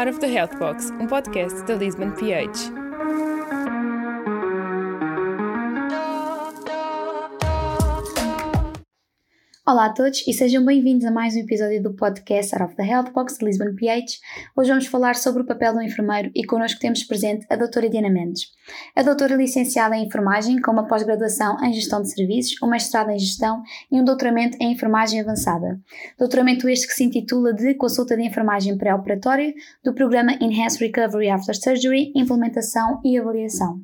Out of the Health Box, um podcast da Lisbon PH. Olá a todos e sejam bem-vindos a mais um episódio do podcast Out of the Health Box de Lisbon PH. Hoje vamos falar sobre o papel do enfermeiro e connosco temos presente a doutora Diana Mendes. A doutora é licenciada em enfermagem com uma pós-graduação em gestão de serviços, um mestrado em gestão e um doutoramento em enfermagem avançada. Doutoramento este que se intitula de Consulta de Enfermagem Pré-Operatória do programa Enhanced Recovery After Surgery, Implementação e Avaliação.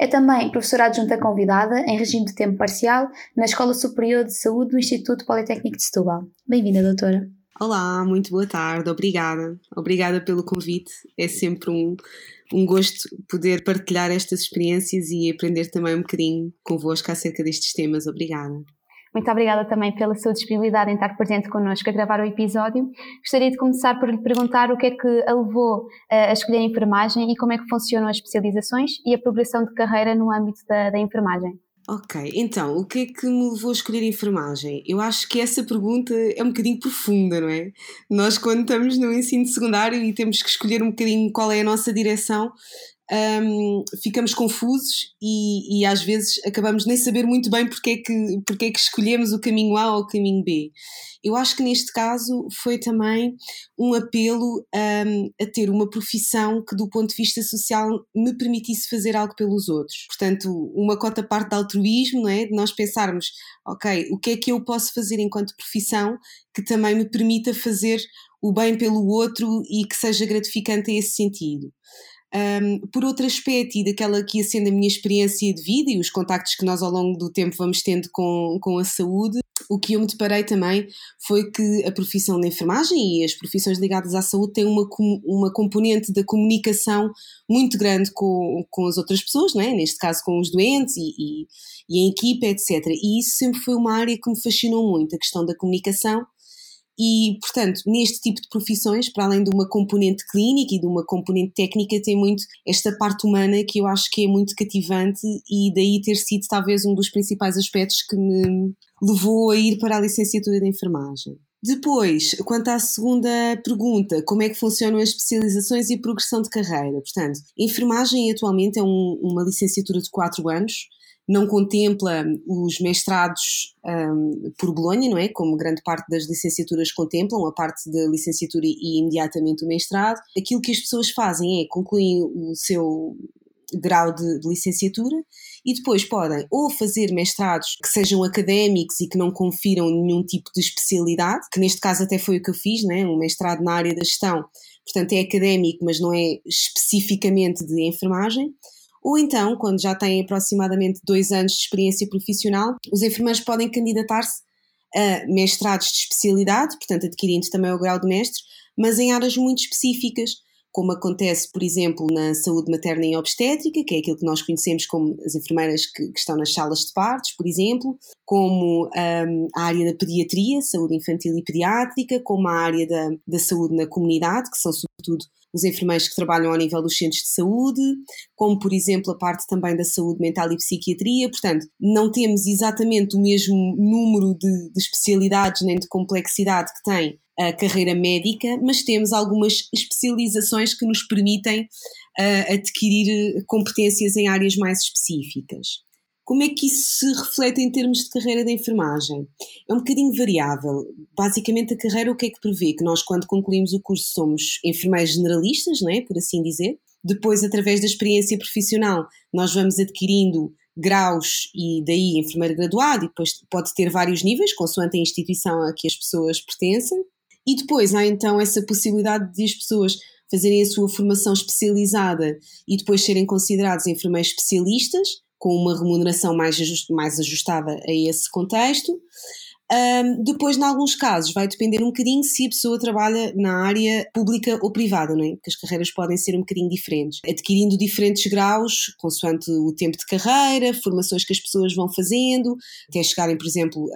É também professora adjunta convidada, em regime de tempo parcial, na Escola Superior de Saúde do Instituto Politécnico de Setúbal. Bem-vinda, doutora. Olá, muito boa tarde, obrigada. Obrigada pelo convite. É sempre um, um gosto poder partilhar estas experiências e aprender também um bocadinho convosco acerca destes temas. Obrigada. Muito obrigada também pela sua disponibilidade em estar presente connosco a gravar o episódio. Gostaria de começar por lhe perguntar o que é que a levou a escolher a enfermagem e como é que funcionam as especializações e a progressão de carreira no âmbito da, da enfermagem. Ok, então, o que é que me levou a escolher enfermagem? Eu acho que essa pergunta é um bocadinho profunda, não é? Nós, quando estamos no ensino secundário e temos que escolher um bocadinho qual é a nossa direção, um, ficamos confusos e, e, às vezes acabamos nem saber muito bem porque é, que, porque é que escolhemos o caminho A ou o caminho B. Eu acho que neste caso foi também um apelo um, a ter uma profissão que, do ponto de vista social, me permitisse fazer algo pelos outros. Portanto, uma cota parte de altruísmo, não é? De nós pensarmos, ok, o que é que eu posso fazer enquanto profissão que também me permita fazer o bem pelo outro e que seja gratificante a esse sentido. Um, por outro aspecto, e daquela que ia sendo a minha experiência de vida e os contactos que nós ao longo do tempo vamos tendo com, com a saúde, o que eu me deparei também foi que a profissão da enfermagem e as profissões ligadas à saúde têm uma, uma componente da comunicação muito grande com, com as outras pessoas, não é? neste caso com os doentes e, e, e a equipa, etc. E isso sempre foi uma área que me fascinou muito, a questão da comunicação e, portanto, neste tipo de profissões, para além de uma componente clínica e de uma componente técnica, tem muito esta parte humana que eu acho que é muito cativante e daí ter sido talvez um dos principais aspectos que me levou a ir para a licenciatura de enfermagem. Depois, quanto à segunda pergunta, como é que funcionam as especializações e a progressão de carreira? Portanto, enfermagem atualmente é um, uma licenciatura de 4 anos, não contempla os mestrados um, por Bolonha, não é? Como grande parte das licenciaturas contemplam, a parte da licenciatura e imediatamente o mestrado. Aquilo que as pessoas fazem é concluem o seu grau de, de, licenciatura e depois podem ou fazer mestrados que sejam académicos e que não confiram nenhum tipo de especialidade, que neste caso até foi o que eu fiz, né? um mestrado na área da gestão, portanto é académico, mas não é especificamente de enfermagem ou então, quando já têm aproximadamente dois anos de experiência profissional, os enfermeiros podem candidatar-se a mestrados de especialidade, portanto adquirindo também o grau de mestre, mas em áreas muito específicas, como acontece, por exemplo, na saúde materna e obstétrica, que é aquilo que nós conhecemos como as enfermeiras que, que estão nas salas de partos, por exemplo, como um, a área da pediatria, saúde infantil e pediátrica, como a área da, da saúde na comunidade, que são sobretudo os enfermeiros que trabalham ao nível dos centros de saúde, como por exemplo a parte também da saúde mental e psiquiatria. Portanto, não temos exatamente o mesmo número de, de especialidades nem de complexidade que tem a carreira médica, mas temos algumas especializações que nos permitem uh, adquirir competências em áreas mais específicas. Como é que isso se reflete em termos de carreira de enfermagem? É um bocadinho variável. Basicamente, a carreira o que é que prevê? Que nós, quando concluímos o curso, somos enfermeiros generalistas, não é? por assim dizer. Depois, através da experiência profissional, nós vamos adquirindo graus e daí enfermeiro graduado, e depois pode ter vários níveis, consoante a instituição a que as pessoas pertencem. E depois há então essa possibilidade de as pessoas fazerem a sua formação especializada e depois serem considerados enfermeiros especialistas, com uma remuneração mais, just, mais ajustada a esse contexto. Um, depois, em alguns casos, vai depender um bocadinho se a pessoa trabalha na área pública ou privada, não é? Porque as carreiras podem ser um bocadinho diferentes, adquirindo diferentes graus, consoante o tempo de carreira, formações que as pessoas vão fazendo, até chegarem, por exemplo,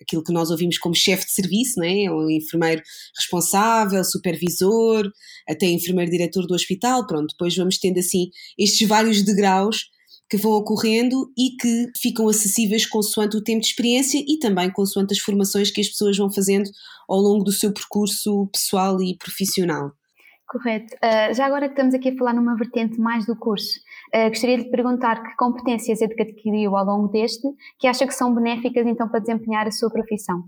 aquilo que nós ouvimos como chefe de serviço, não é? O enfermeiro responsável, supervisor, até enfermeiro diretor do hospital, pronto. Depois vamos tendo assim estes vários degraus que vão ocorrendo e que ficam acessíveis consoante o tempo de experiência e também consoante as formações que as pessoas vão fazendo ao longo do seu percurso pessoal e profissional. Correto. Uh, já agora que estamos aqui a falar numa vertente mais do curso, uh, gostaria de perguntar que competências é que adquiriu ao longo deste que acha que são benéficas então para desempenhar a sua profissão?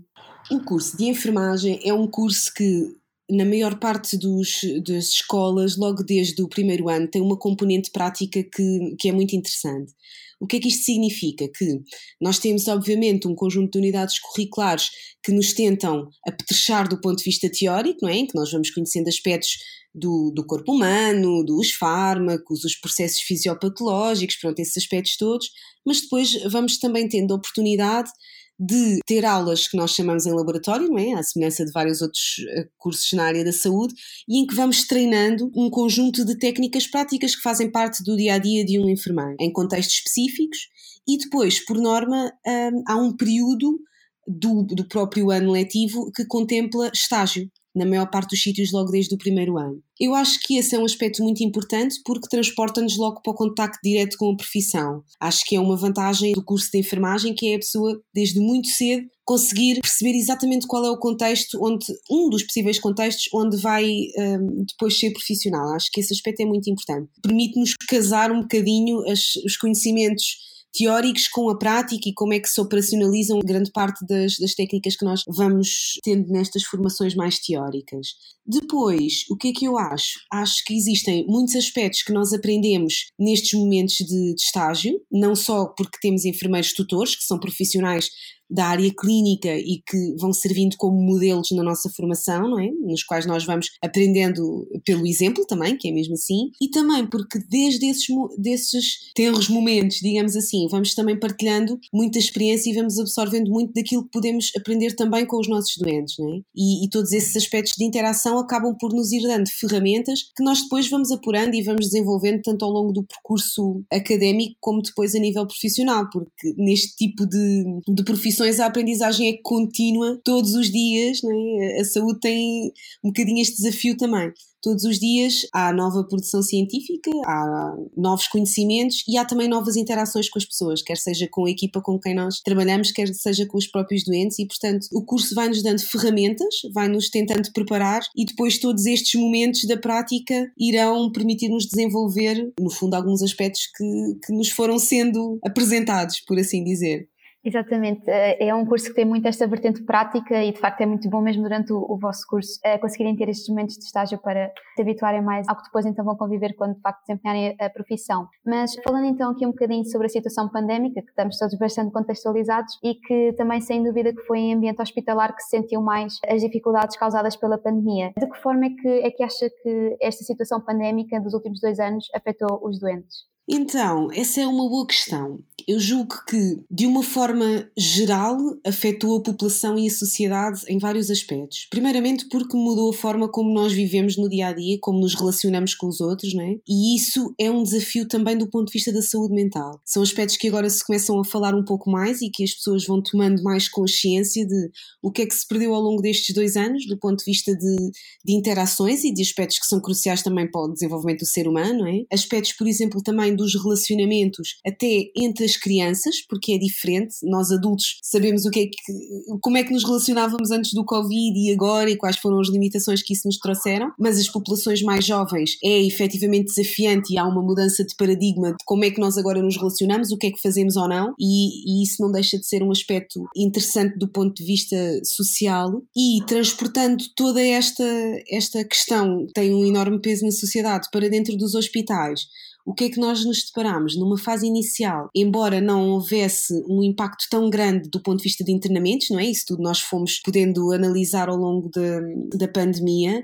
O curso de enfermagem é um curso que na maior parte dos, das escolas, logo desde o primeiro ano, tem uma componente prática que, que é muito interessante. O que é que isto significa? Que nós temos, obviamente, um conjunto de unidades curriculares que nos tentam apetrechar do ponto de vista teórico, não é? Em que nós vamos conhecendo aspectos do, do corpo humano, dos fármacos, os processos fisiopatológicos, pronto, esses aspectos todos, mas depois vamos também tendo a oportunidade de ter aulas que nós chamamos em laboratório, não é? À semelhança de vários outros eh, cursos na área da saúde, e em que vamos treinando um conjunto de técnicas práticas que fazem parte do dia a dia de um enfermeiro, em contextos específicos, e depois, por norma, hum, há um período do, do próprio ano letivo que contempla estágio na maior parte dos sítios logo desde o primeiro ano. Eu acho que esse é um aspecto muito importante porque transporta-nos logo para o contacto direto com a profissão. Acho que é uma vantagem do curso de enfermagem que é a pessoa, desde muito cedo, conseguir perceber exatamente qual é o contexto onde, um dos possíveis contextos onde vai um, depois ser profissional. Acho que esse aspecto é muito importante. Permite-nos casar um bocadinho as, os conhecimentos teóricos com a prática e como é que se operacionalizam grande parte das, das técnicas que nós vamos tendo nestas formações mais teóricas. Depois, o que é que eu acho? Acho que existem muitos aspectos que nós aprendemos nestes momentos de, de estágio, não só porque temos enfermeiros tutores, que são profissionais da área clínica e que vão servindo como modelos na nossa formação, não é? Nos quais nós vamos aprendendo pelo exemplo também, que é mesmo assim, e também porque desde esses, desses tenros momentos, digamos assim, vamos também partilhando muita experiência e vamos absorvendo muito daquilo que podemos aprender também com os nossos doentes, não é? E, e todos esses aspectos de interação acabam por nos ir dando ferramentas que nós depois vamos apurando e vamos desenvolvendo tanto ao longo do percurso académico como depois a nível profissional, porque neste tipo de, de profissões a aprendizagem é contínua todos os dias, é? a saúde tem um bocadinho este desafio também. Todos os dias há nova produção científica, há novos conhecimentos e há também novas interações com as pessoas, quer seja com a equipa com quem nós trabalhamos, quer seja com os próprios doentes, e portanto o curso vai-nos dando ferramentas, vai-nos tentando preparar e depois todos estes momentos da prática irão permitir-nos desenvolver, no fundo, alguns aspectos que, que nos foram sendo apresentados, por assim dizer. Exatamente, eh, é um curso que tem muito esta vertente prática e de facto é muito bom mesmo durante o, o vosso curso uh, conseguirem ter estes momentos de estágio para se habituarem mais ao que depois então vão conviver quando de facto desempenharem a, a profissão. Mas falando então aqui um bocadinho sobre a situação pandémica, que estamos todos bastante contextualizados e que também sem dúvida que foi em ambiente hospitalar que se sentiu mais as dificuldades causadas pela pandemia. De que forma é que, é que acha que esta situação pandémica dos últimos dois anos afetou os doentes? Então, essa é uma boa questão. Eu julgo que, de uma forma geral, afetou a população e a sociedade em vários aspectos. Primeiramente, porque mudou a forma como nós vivemos no dia a dia, como nos relacionamos com os outros, não é? E isso é um desafio também do ponto de vista da saúde mental. São aspectos que agora se começam a falar um pouco mais e que as pessoas vão tomando mais consciência de o que é que se perdeu ao longo destes dois anos, do ponto de vista de, de interações e de aspectos que são cruciais também para o desenvolvimento do ser humano, não é? Aspectos, por exemplo, também dos relacionamentos até entre as crianças, porque é diferente. Nós adultos sabemos o que é que, como é que nos relacionávamos antes do Covid e agora e quais foram as limitações que isso nos trouxeram, mas as populações mais jovens é efetivamente desafiante e há uma mudança de paradigma de como é que nós agora nos relacionamos, o que é que fazemos ou não, e, e isso não deixa de ser um aspecto interessante do ponto de vista social e transportando toda esta, esta questão que tem um enorme peso na sociedade para dentro dos hospitais o que é que nós nos deparamos? Numa fase inicial, embora não houvesse um impacto tão grande do ponto de vista de internamentos, não é? Isso tudo nós fomos podendo analisar ao longo de, da pandemia,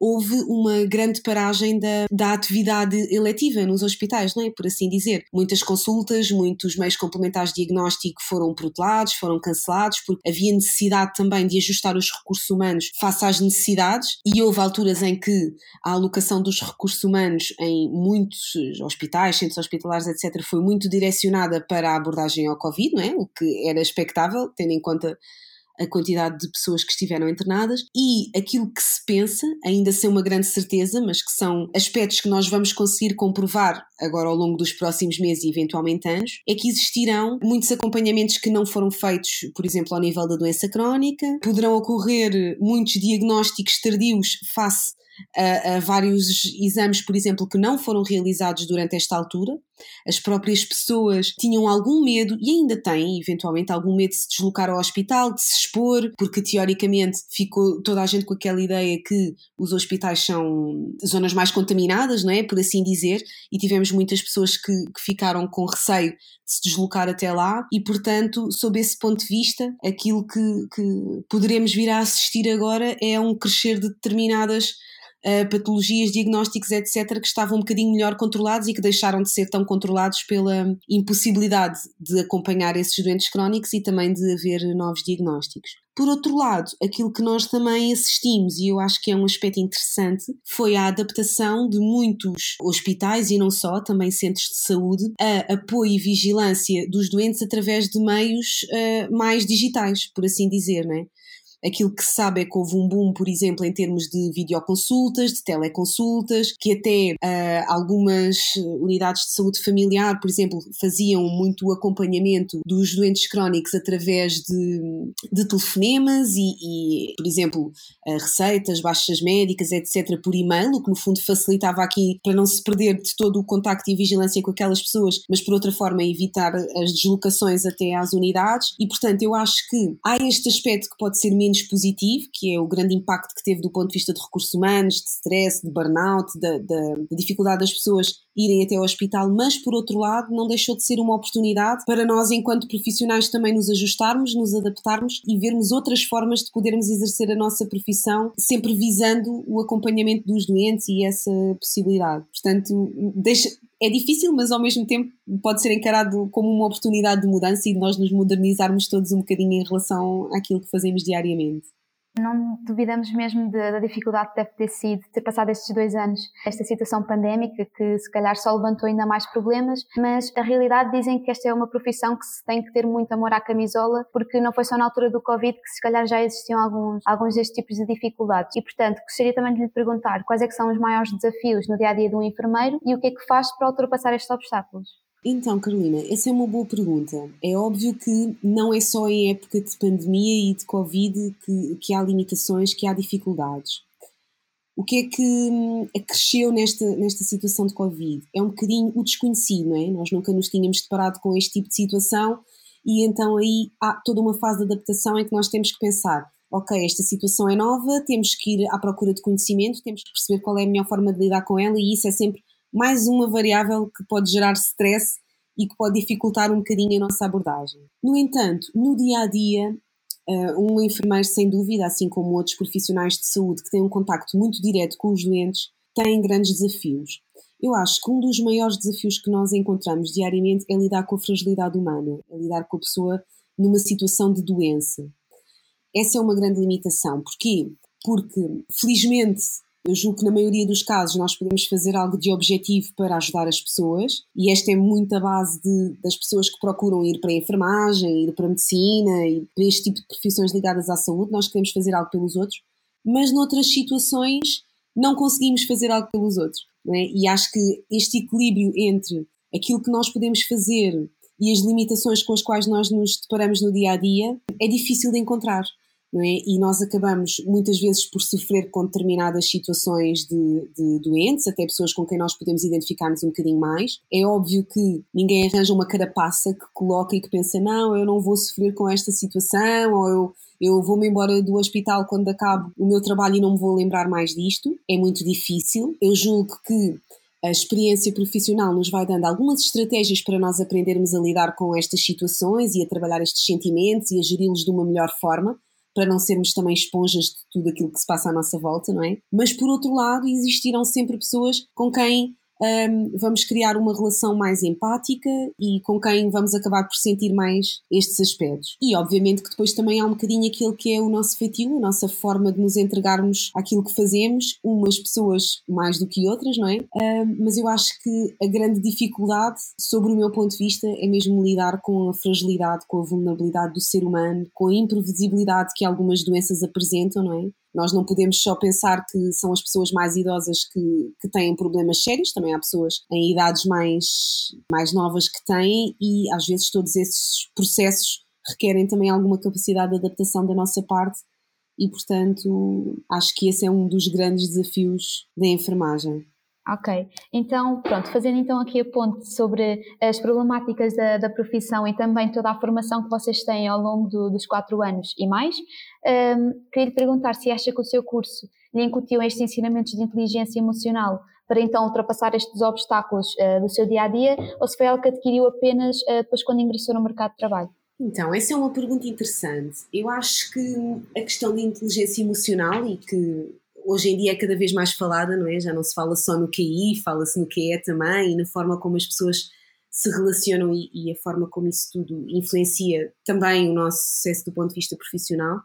houve uma grande paragem da, da atividade eletiva nos hospitais, não é? Por assim dizer. Muitas consultas, muitos meios complementares de diagnóstico foram protelados, foram cancelados, porque havia necessidade também de ajustar os recursos humanos face às necessidades, e houve alturas em que a alocação dos recursos humanos em muitos hospitais, centros hospitalares, etc., foi muito direcionada para a abordagem ao Covid, não é? O que era expectável, tendo em conta a quantidade de pessoas que estiveram internadas e aquilo que se pensa, ainda sem uma grande certeza, mas que são aspectos que nós vamos conseguir comprovar agora ao longo dos próximos meses e eventualmente anos, é que existirão muitos acompanhamentos que não foram feitos, por exemplo, ao nível da doença crónica, poderão ocorrer muitos diagnósticos tardios face a, a, vários exames, por exemplo, que não foram realizados durante esta altura. As próprias pessoas tinham algum medo e ainda têm, eventualmente, algum medo de se deslocar ao hospital, de se expor, porque teoricamente ficou toda a gente com aquela ideia que os hospitais são zonas mais contaminadas, não é? Por assim dizer, e tivemos muitas pessoas que, que ficaram com receio de se deslocar até lá, e portanto, sob esse ponto de vista, aquilo que, que poderemos vir a assistir agora é um crescer de determinadas patologias, diagnósticos, etc., que estavam um bocadinho melhor controlados e que deixaram de ser tão controlados pela impossibilidade de acompanhar esses doentes crónicos e também de haver novos diagnósticos. Por outro lado, aquilo que nós também assistimos, e eu acho que é um aspecto interessante, foi a adaptação de muitos hospitais e não só, também centros de saúde, a apoio e vigilância dos doentes através de meios uh, mais digitais, por assim dizer, não é? Aquilo que se sabe é que houve um boom, por exemplo, em termos de videoconsultas, de teleconsultas, que até uh, algumas unidades de saúde familiar, por exemplo, faziam muito acompanhamento dos doentes crónicos através de, de telefonemas e, e, por exemplo, uh, receitas, baixas médicas, etc., por e-mail, o que no fundo facilitava aqui para não se perder de todo o contacto e vigilância com aquelas pessoas, mas por outra forma evitar as deslocações até às unidades. E portanto, eu acho que há este aspecto que pode ser menos menos positivo, que é o grande impacto que teve do ponto de vista de recursos humanos, de stress, de burnout, da, da, da dificuldade das pessoas irem até ao hospital, mas por outro lado não deixou de ser uma oportunidade para nós, enquanto profissionais, também nos ajustarmos, nos adaptarmos e vermos outras formas de podermos exercer a nossa profissão, sempre visando o acompanhamento dos doentes e essa possibilidade. Portanto, deixa, é difícil, mas ao mesmo tempo pode ser encarado como uma oportunidade de mudança e de nós nos modernizarmos todos um bocadinho em relação àquilo que fazemos diariamente. Não duvidamos mesmo de, da dificuldade que deve ter sido ter passado estes dois anos, esta situação pandémica que se calhar só levantou ainda mais problemas, mas a realidade dizem que esta é uma profissão que se tem que ter muito amor à camisola, porque não foi só na altura do Covid que se calhar já existiam alguns, alguns destes tipos de dificuldades. E portanto, gostaria também de lhe perguntar quais é que são os maiores desafios no dia a dia de um enfermeiro e o que é que faz para ultrapassar estes obstáculos. Então, Carolina, essa é uma boa pergunta. É óbvio que não é só em época de pandemia e de Covid que, que há limitações, que há dificuldades. O que é que hum, acresceu nesta, nesta situação de Covid? É um bocadinho o desconhecido, não é? Nós nunca nos tínhamos deparado com este tipo de situação e então aí há toda uma fase de adaptação em que nós temos que pensar ok, esta situação é nova, temos que ir à procura de conhecimento, temos que perceber qual é a melhor forma de lidar com ela e isso é sempre mais uma variável que pode gerar stress e que pode dificultar um bocadinho a nossa abordagem. No entanto, no dia a dia, eh, um enfermeiro, sem dúvida, assim como outros profissionais de saúde que têm um contacto muito direto com os doentes, têm grandes desafios. Eu acho que um dos maiores desafios que nós encontramos diariamente é lidar com a fragilidade humana, é lidar com a pessoa numa situação de doença. Essa é uma grande limitação. Porquê? Porque, felizmente, eu julgo que na maioria dos casos nós podemos fazer algo de objetivo para ajudar as pessoas, e esta é muito a base de, das pessoas que procuram ir para a enfermagem, ir para a medicina para este tipo de profissões ligadas à saúde. Nós queremos fazer algo pelos outros, mas noutras situações não conseguimos fazer algo pelos outros. É? E acho que este equilíbrio entre aquilo que nós podemos fazer e as limitações com as quais nós nos deparamos no dia a dia é difícil de encontrar é? E nós acabamos muitas vezes por sofrer com determinadas situações de, de, doentes, até pessoas com quem nós podemos identificar-nos um bocadinho mais. É óbvio que ninguém arranja uma carapaça que coloca e que pensa, não, eu não vou sofrer com esta situação, ou eu, eu vou-me embora do hospital quando acabo o meu trabalho e não me vou lembrar mais disto. É muito difícil. Eu julgo que a experiência profissional nos vai dando algumas estratégias para nós aprendermos a lidar com estas situações e a trabalhar estes sentimentos e a geri-los de uma melhor forma para não sermos também esponjas de tudo aquilo que se passa à nossa volta, não é? Mas por outro lado, existirão sempre pessoas com quem um, vamos criar uma relação mais empática e com quem vamos acabar por sentir mais estes aspectos. E obviamente que depois também há um bocadinho aquilo que é o nosso feitio, a nossa forma de nos entregarmos àquilo que fazemos, umas pessoas mais do que outras, não é? Um, mas eu acho que a grande dificuldade, sobre o meu ponto de vista, é mesmo lidar com a fragilidade, com a vulnerabilidade do ser humano, com a imprevisibilidade que algumas doenças apresentam, não é? Nós não podemos só pensar que são as pessoas mais idosas que, que têm problemas sérios, também há pessoas em idades mais, mais novas que têm, e às vezes todos esses processos requerem também alguma capacidade de adaptação da nossa parte e, portanto, acho que esse é um dos grandes desafios da enfermagem. Ok, então pronto, fazendo então aqui a ponte sobre as problemáticas da, da profissão e também toda a formação que vocês têm ao longo do, dos quatro anos e mais, um, queria lhe perguntar se acha que o seu curso lhe incutiu estes ensinamentos de inteligência emocional para então ultrapassar estes obstáculos uh, do seu dia a dia ou se foi algo que adquiriu apenas uh, depois quando ingressou no mercado de trabalho? Então, essa é uma pergunta interessante. Eu acho que a questão de inteligência emocional e que hoje em dia é cada vez mais falada, não é? Já não se fala só no QI, fala-se no QE também e na forma como as pessoas se relacionam e, e, a forma como isso tudo influencia também o nosso sucesso do ponto de vista profissional.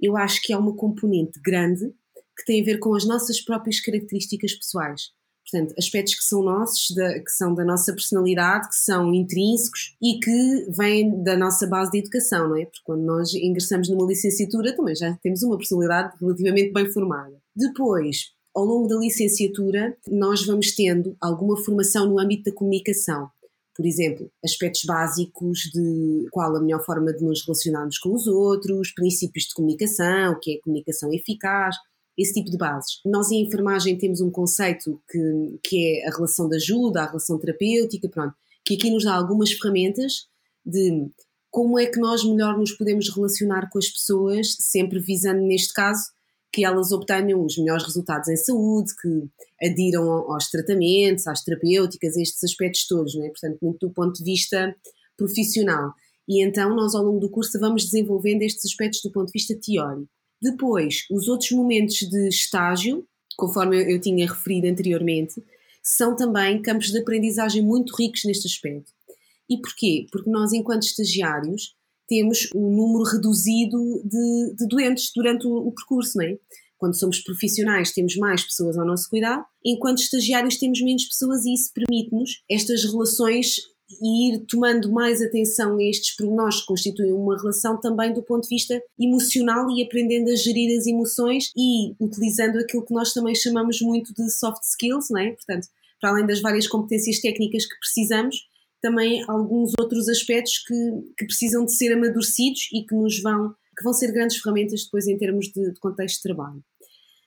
Eu acho que é uma componente grande que tem a ver com as nossas próprias características pessoais. Portanto, aspectos que são nossos, da, que são da nossa personalidade, que são intrínsecos e que vêm da nossa base de educação, não é? Porque quando nós ingressamos numa licenciatura também já temos uma personalidade relativamente bem formada. Depois, ao longo da licenciatura, nós vamos tendo alguma formação no âmbito da comunicação. Por exemplo, aspectos básicos de qual a melhor forma de nos relacionarmos com os outros, princípios de comunicação, o que é comunicação eficaz, esse tipo de bases. Nós em enfermagem temos um conceito que, que é a relação de ajuda, a relação terapêutica, pronto, que aqui nos dá algumas ferramentas de como é que nós melhor nos podemos relacionar com as pessoas, sempre visando, neste caso, que elas obtenham os melhores resultados em saúde, que adiram aos tratamentos, às terapêuticas, estes aspectos todos, não é? portanto, muito do ponto de vista profissional. E então nós, ao longo do curso, vamos desenvolvendo estes aspectos do ponto de vista teórico. Depois, os outros momentos de estágio, conforme eu, tinha referido anteriormente, são também campos de aprendizagem muito ricos neste aspecto. E porquê? Porque nós, enquanto estagiários, temos um número reduzido de, de doentes durante o, o, percurso, não é? Quando somos profissionais, temos mais pessoas ao nosso cuidado, enquanto estagiários, temos menos pessoas, e isso permite-nos estas relações e ir tomando mais atenção a estes pormenores que constituem uma relação também do ponto de vista emocional e aprendendo a gerir as emoções e utilizando aquilo que nós também chamamos muito de soft skills, não é? Portanto, para além das várias competências técnicas que precisamos, também alguns outros aspectos que, que precisam de ser amadurecidos e que nos vão, que vão ser grandes ferramentas depois em termos de, de contexto de trabalho.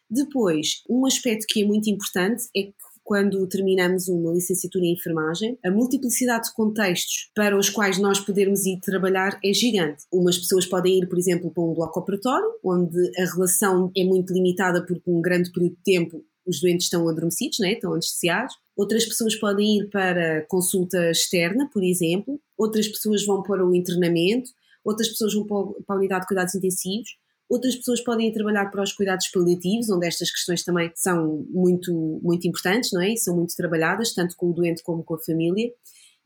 Depois, um aspecto que é muito importante é que quando terminamos uma licenciatura em enfermagem, a multiplicidade de contextos para os quais nós podemos ir trabalhar é gigante. Umas pessoas podem ir, por exemplo, para um bloco operatório, onde a relação é muito limitada porque um grande período de tempo os doentes estão adormecidos, né? estão anestesiados. Outras pessoas podem ir para consulta externa, por exemplo. Outras pessoas vão para o internamento. Outras pessoas vão para a unidade de cuidados intensivos. Outras pessoas podem ir trabalhar para os cuidados paliativos, onde estas questões também são muito, muito importantes, não é? E são muito trabalhadas, tanto com o doente como com a família.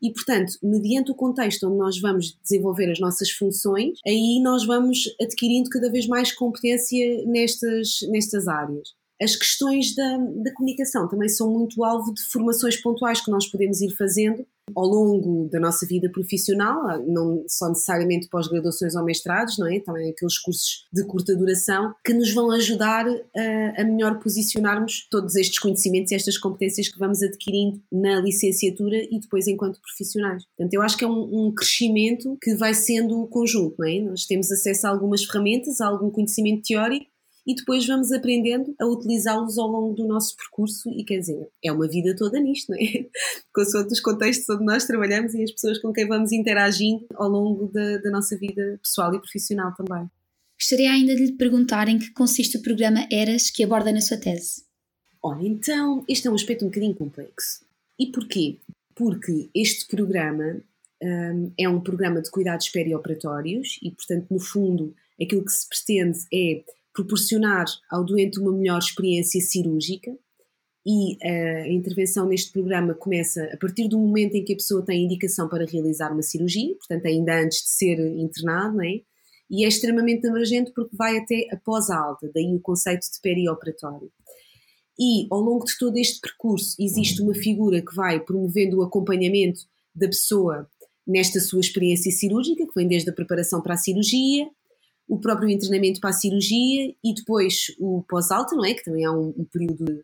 E, portanto, mediante o contexto onde nós vamos desenvolver as nossas funções, aí nós vamos adquirindo cada vez mais competência nestas, nestas áreas. As questões da, da comunicação também são muito alvo de formações pontuais que nós podemos ir fazendo ao longo da nossa vida profissional, não só necessariamente pós-graduações ou mestrados, não é? Também aqueles cursos de curta duração que nos vão ajudar a, a, melhor posicionarmos todos estes conhecimentos e estas competências que vamos adquirindo na licenciatura e depois enquanto profissionais. Portanto, eu acho que é um, um crescimento que vai sendo conjunto, não é? Nós temos acesso a algumas ferramentas, a algum conhecimento teórico, e depois vamos aprendendo a utilizá-los ao longo do nosso percurso e quer dizer, é uma vida toda nisto, não é? Com os contextos onde nós trabalhamos e as pessoas com quem vamos interagindo ao longo da, da nossa vida pessoal e profissional também. Gostaria ainda de lhe perguntar em que consiste o programa ERAS que aborda na sua tese. Olha, então, este é um aspecto um bocadinho complexo. E porquê? Porque este programa um, é um programa de cuidados perioperatórios e, portanto, no fundo, aquilo que se pretende é proporcionar ao doente uma melhor experiência cirúrgica e a intervenção neste programa começa a partir do momento em que a pessoa tem indicação para realizar uma cirurgia, portanto ainda antes de ser internado, não é? E é extremamente abrangente porque vai até após a alta, daí o conceito de perioperatório. E ao longo de todo este percurso existe uma figura que vai promovendo o acompanhamento da pessoa nesta sua experiência cirúrgica, que vem desde a preparação para a cirurgia, o próprio internamento para a cirurgia e depois o pós-alta, não é? Que também há um, um período de,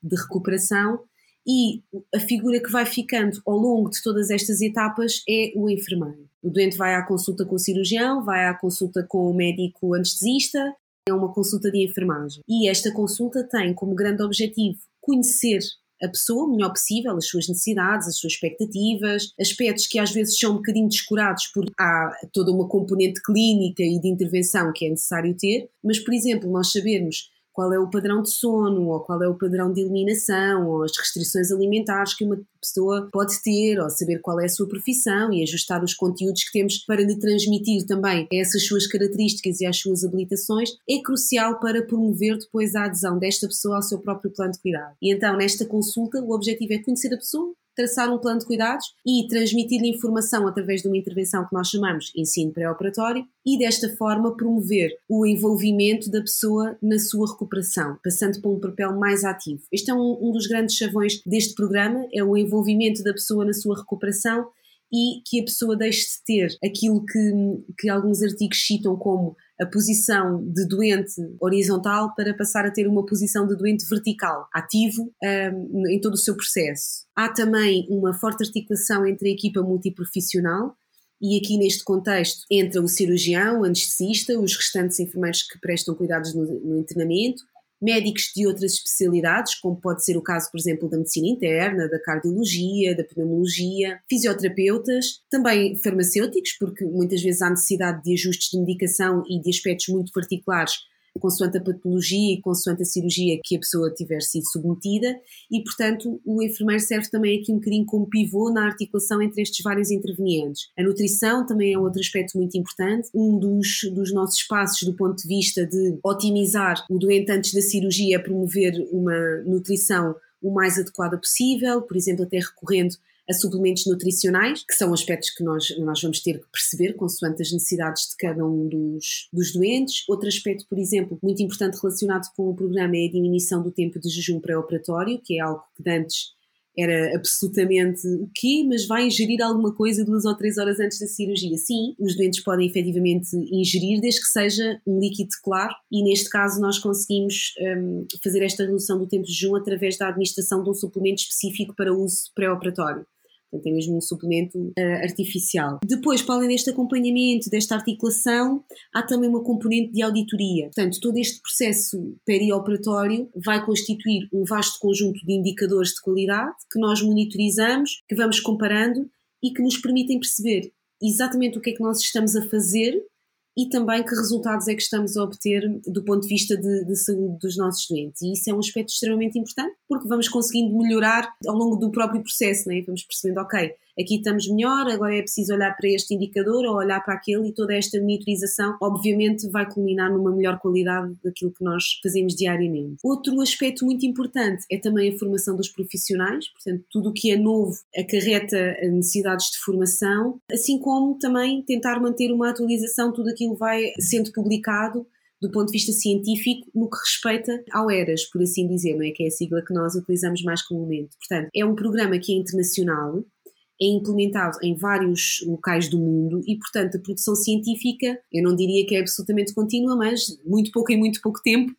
de recuperação e a figura que vai ficando ao longo de todas estas etapas é o enfermeiro. O doente vai à consulta com o cirurgião, vai à consulta com o médico anestesista, é uma consulta de enfermagem. E esta consulta tem como grande objetivo conhecer a pessoa o melhor possível, as suas necessidades, as suas expectativas, aspectos que às vezes são um bocadinho descurados porque há toda uma componente clínica e de intervenção que é necessário ter, mas, por exemplo, nós sabermos qual é o padrão de sono, ou qual é o padrão de eliminação, ou as restrições alimentares que uma pessoa pode ter, ou saber qual é a sua profissão e ajustar os conteúdos que temos para lhe transmitir também essas suas características e as suas habilitações, é crucial para promover depois a adesão desta pessoa ao seu próprio plano de cuidado. E então, nesta consulta, o objetivo é conhecer a pessoa, traçar um plano de cuidados e transmitir-lhe informação através de uma intervenção que nós chamamos ensino pré-operatório e desta forma promover o envolvimento da pessoa na sua recuperação, passando para um papel mais ativo. Este é um, um dos grandes chavões deste programa, é o envolvimento da pessoa na sua recuperação e que a pessoa deixe de ter aquilo que, que alguns artigos citam como a posição de doente horizontal para passar a ter uma posição de doente vertical, ativo um, em todo o seu processo. Há também uma forte articulação entre a equipa multiprofissional, e aqui neste contexto entra o cirurgião, o anestesista, os restantes enfermeiros que prestam cuidados no, no internamento, médicos de outras especialidades, como pode ser o caso, por exemplo, da medicina interna, da cardiologia, da pneumologia, fisioterapeutas, também farmacêuticos, porque muitas vezes há necessidade de ajustes de medicação e de aspectos muito particulares consoante a patologia e consoante a cirurgia que a pessoa tiver sido submetida, e portanto o enfermeiro serve também aqui um bocadinho como pivô na articulação entre estes vários intervenientes. A nutrição também é outro aspecto muito importante, um dos, dos nossos passos do ponto de vista de otimizar o doente antes da cirurgia, promover uma nutrição o mais adequada possível, por exemplo, até recorrendo a suplementos nutricionais, que são aspectos que nós, nós vamos ter que perceber consoante as necessidades de cada um dos, dos doentes. Outro aspecto, por exemplo, muito importante relacionado com o programa é a diminuição do tempo de jejum pré-operatório, que é algo que antes era absolutamente o quê? Mas vai ingerir alguma coisa duas ou três horas antes da cirurgia? Sim, os doentes podem efetivamente ingerir, desde que seja um líquido claro, e neste caso nós conseguimos um, fazer esta redução do tempo de jejum através da administração de um suplemento específico para uso pré-operatório. Portanto, é mesmo um suplemento uh, artificial. Depois, para além deste acompanhamento, desta articulação, há também uma componente de auditoria. Portanto, todo este processo perioperatório vai constituir um vasto conjunto de indicadores de qualidade que nós monitorizamos, que vamos comparando e que nos permitem perceber exatamente o que é que nós estamos a fazer e também que resultados é que estamos a obter do ponto de vista de, de, saúde dos nossos doentes. E isso é um aspecto extremamente importante porque vamos conseguindo melhorar ao longo do próprio processo, né? vamos percebendo, ok, aqui estamos melhor, agora é preciso olhar para este indicador ou olhar para aquele e toda esta monitorização, obviamente, vai culminar numa melhor qualidade daquilo que nós fazemos diariamente. Outro aspecto muito importante é também a formação dos profissionais, portanto, tudo o que é novo acarreta necessidades de formação, assim como também tentar manter uma atualização, tudo aquilo vai sendo publicado do ponto de vista científico no que respeita ao ERAS, por assim dizer, não é? que é a sigla que nós utilizamos mais comumente. Portanto, é um programa que é internacional, é implementado em vários locais do mundo e, portanto, a produção científica, eu não diria que é absolutamente contínua, mas muito pouco em muito pouco tempo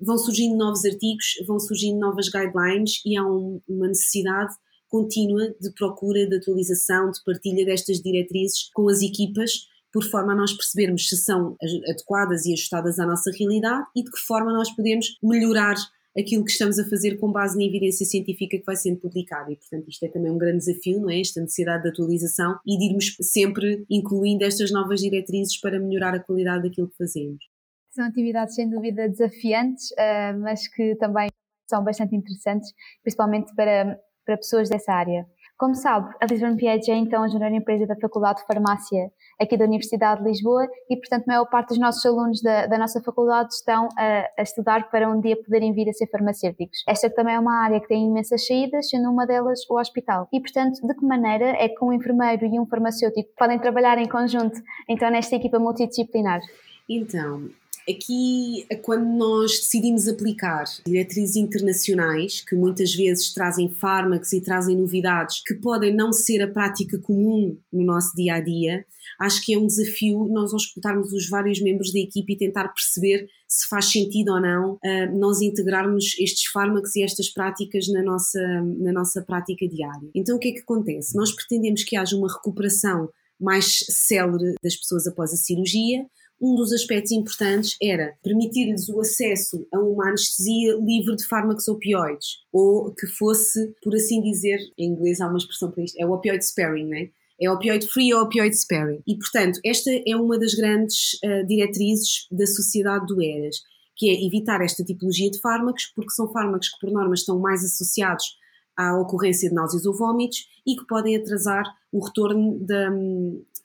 vão surgindo novos artigos, vão surgindo novas guidelines e há um, uma necessidade contínua de procura, de atualização, de partilha destas diretrizes com as equipas, por forma a nós percebermos se são adequadas e ajustadas à nossa realidade e de que forma nós podemos melhorar aquilo que estamos a fazer com base na evidência científica que vai sendo publicada. E, portanto, isto é também um grande desafio, não é? Esta necessidade de atualização e de irmos sempre incluindo estas novas diretrizes para melhorar a qualidade daquilo que fazemos. São atividades sem dúvida desafiantes, uh, mas que também são bastante interessantes, principalmente para, para pessoas dessa área. Como sabe, a Lisbon PH é então a junior empresa da Faculdade de Farmácia aqui da Universidade de Lisboa e, portanto, a maior parte dos nossos alunos da, da nossa faculdade estão a, a, estudar para um dia poderem vir a ser farmacêuticos. Esta também é uma área que tem imensas saídas, sendo uma delas o hospital. E, portanto, de que maneira é que um enfermeiro e um farmacêutico podem trabalhar em conjunto, então, nesta equipa multidisciplinar? Então, Aqui, quando nós decidimos aplicar diretrizes internacionais, que muitas vezes trazem fármacos e trazem novidades que podem não ser a prática comum no nosso dia a dia, acho que é um desafio nós escutarmos os vários membros da equipe e tentar perceber se faz sentido ou não uh, nós integrarmos estes fármacos e estas práticas na nossa, na nossa prática diária. Então, o que é que acontece? Nós pretendemos que haja uma recuperação mais célere das pessoas após a cirurgia, um dos aspectos importantes era permitir-lhes o acesso a uma anestesia livre de fármacos opioides, ou que fosse, por assim dizer, em inglês há uma expressão para isto, é o opioid sparing, né? É opioid free ou opioid sparing. E, portanto, esta é uma das grandes uh, diretrizes da sociedade do ERAS, que é evitar esta tipologia de fármacos, porque são fármacos que, por norma, estão mais associados à ocorrência de náuseas ou vômitos e que podem atrasar o retorno da,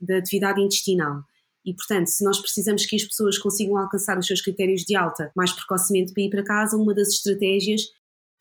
da atividade intestinal. E, portanto, se nós precisamos que as pessoas consigam alcançar os seus critérios de alta mais precocemente para ir para casa, uma das estratégias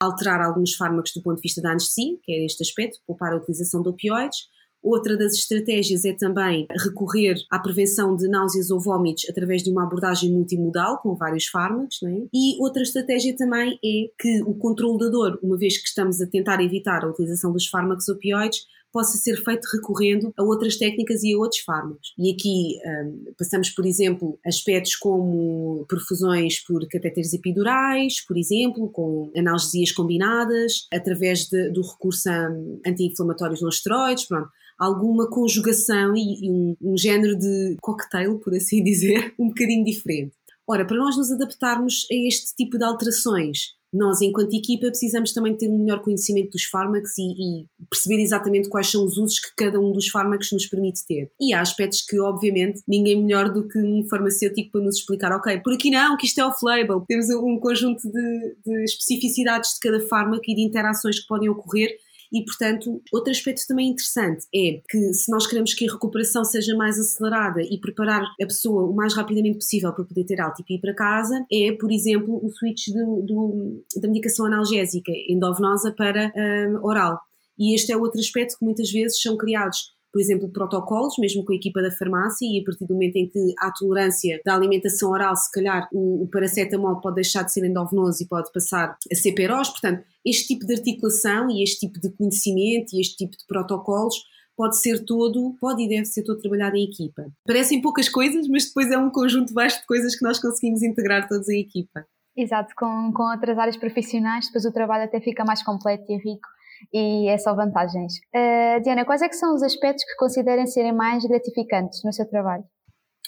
é alterar alguns fármacos do ponto de vista da anestesia, que é este aspecto, poupar a utilização de opioides. Outra das estratégias é também recorrer à prevenção de náuseas ou vômitos através de uma abordagem multimodal, com vários fármacos. É? E outra estratégia também é que o controle da dor, uma vez que estamos a tentar evitar a utilização dos fármacos opioides, possa ser feito recorrendo a outras técnicas e a outros fármacos. E aqui um, passamos, por exemplo, aspectos como perfusões por catéteres epidurais, por exemplo, com analgesias combinadas, através de, do recurso a anti-inflamatórios não esteroides, pronto alguma conjugação e, e um, um, género de cocktail, por assim dizer, um bocadinho diferente. Ora, para nós nos adaptarmos a este tipo de alterações nós, enquanto equipa, precisamos também ter um melhor conhecimento dos fármacos e, e, perceber exatamente quais são os usos que cada um dos fármacos nos permite ter. E há aspectos que, obviamente, ninguém melhor do que um farmacêutico para nos explicar, ok, por aqui não, que isto é off-label. Temos um conjunto de, de especificidades de cada fármaco e de interações que podem ocorrer e, portanto, outro aspecto também interessante é que se nós queremos que a recuperação seja mais acelerada e preparar a pessoa o mais rapidamente possível para poder ter alta e ir para casa, é, por exemplo, o switch do, do, da medicação analgésica endovenosa para um, oral. E este é outro aspecto que muitas vezes são criados por exemplo, protocolos, mesmo com a equipa da farmácia, e a partir do momento em que há tolerância da alimentação oral, se calhar o, o paracetamol pode deixar de ser endovenoso e pode passar a ser perós. Portanto, este tipo de articulação e este tipo de conhecimento e este tipo de protocolos pode ser todo, pode e deve ser todo trabalhado em equipa. Parecem poucas coisas, mas depois é um conjunto vasto de coisas que nós conseguimos integrar todos em equipa. Exato, com, com outras áreas profissionais, depois o trabalho até fica mais completo e rico e é só vantagens. Uh, Diana, quais é que são os aspectos que considerem serem mais gratificantes no seu trabalho?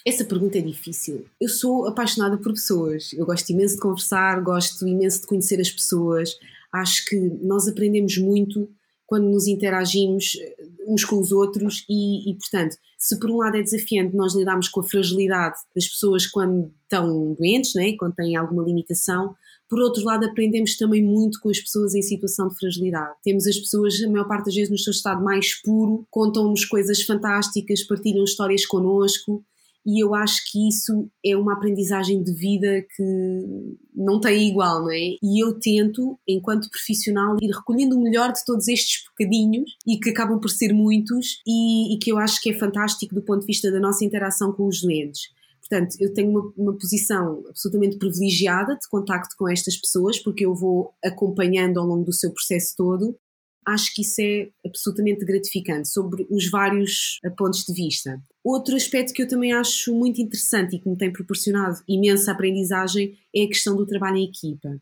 Essa pergunta é difícil. Eu sou apaixonada por pessoas. Eu gosto imenso de conversar, gosto imenso de conhecer as pessoas. Acho que nós aprendemos muito quando nos interagimos eh, uns com os outros e, e, portanto, se por um lado é desafiante nós lidarmos com a fragilidade das pessoas quando estão doentes, né, quando têm alguma limitação, por outro lado, aprendemos também muito com as pessoas em situação de fragilidade. Temos as pessoas, a maior parte das vezes, no seu estado mais puro, contam-nos coisas fantásticas, partilham histórias connosco, e eu acho que isso é uma aprendizagem de vida que não tem igual, não é? E eu tento, enquanto profissional, ir recolhendo o melhor de todos estes bocadinhos e que acabam por ser muitos e, e que eu acho que é fantástico do ponto de vista da nossa interação com os doentes. Portanto, eu tenho uma, uma, posição absolutamente privilegiada de contacto com estas pessoas, porque eu vou acompanhando ao longo do seu processo todo. Acho que isso é absolutamente gratificante, sobre os vários eh, pontos de vista. Outro aspecto que eu também acho muito interessante e que me tem proporcionado imensa aprendizagem é a questão do trabalho em equipa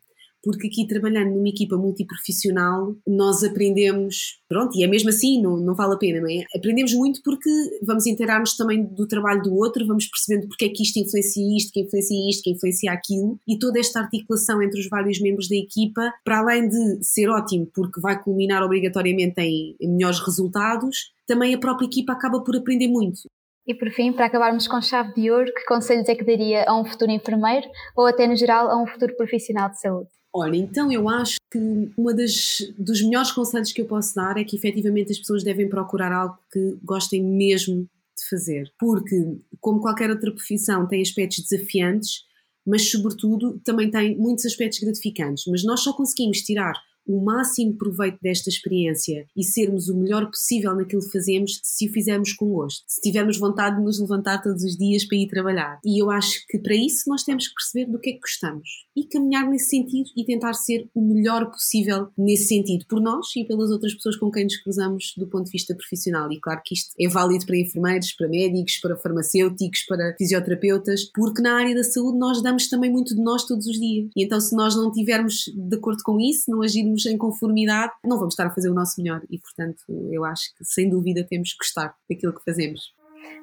porque aqui trabalhando numa equipa multiprofissional nós aprendemos, pronto, e é mesmo assim, não, não vale a pena, não é? Aprendemos muito porque vamos interar-nos também do trabalho do outro, vamos percebendo porque é que isto influencia isto, que influencia isto, que influencia aquilo, e toda esta articulação entre os vários membros da equipa, para além de ser ótimo porque vai culminar obrigatoriamente em, em melhores resultados, também a própria equipa acaba por aprender muito. E por fim, para acabarmos com chave de ouro, que conselhos é que daria a um futuro enfermeiro ou até no geral a um futuro profissional de saúde? Olha, então eu acho que uma das dos melhores conselhos que eu posso dar é que efetivamente as pessoas devem procurar algo que gostem mesmo de fazer, porque como qualquer outra profissão tem aspectos desafiantes, mas sobretudo também tem muitos aspectos gratificantes, mas nós só conseguimos tirar o máximo proveito desta experiência e sermos o melhor possível naquilo que fazemos se o fizermos com gosto, se tivermos vontade de nos levantar todos os dias para ir trabalhar. E eu acho que para isso nós temos que perceber do que é que gostamos e caminhar nesse sentido e tentar ser o melhor possível nesse sentido, por nós e pelas outras pessoas com quem nos cruzamos do ponto de vista profissional. E claro que isto é válido para enfermeiros, para médicos, para farmacêuticos, para fisioterapeutas, porque na área da saúde nós damos também muito de nós todos os dias. E então, se nós não estivermos de acordo com isso, não agirmos estamos em conformidade, não vamos estar a fazer o nosso melhor e, portanto, eu acho que sem dúvida temos que gostar daquilo que fazemos.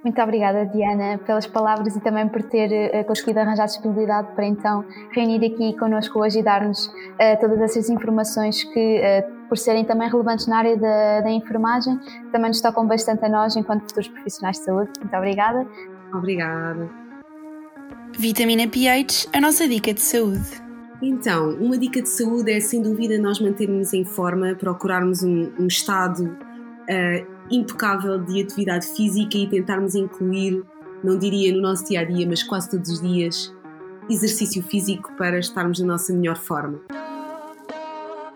Muito obrigada, Diana, pelas palavras e também por ter uh, conseguido arranjar disponibilidade para então reunir aqui connosco hoje e dar-nos uh, todas essas informações que, uh, por serem também relevantes na área da, da, enfermagem, também nos tocam bastante a nós enquanto futuros profissionais de saúde. Muito obrigada. Obrigada. Vitamina pH, a nossa dica de saúde. Então, uma dica de saúde é sem dúvida nós mantermos em forma, procurarmos um, um estado uh, impecável de atividade física e tentarmos incluir, não diria no nosso dia a dia, mas quase todos os dias, exercício físico para estarmos na nossa melhor forma.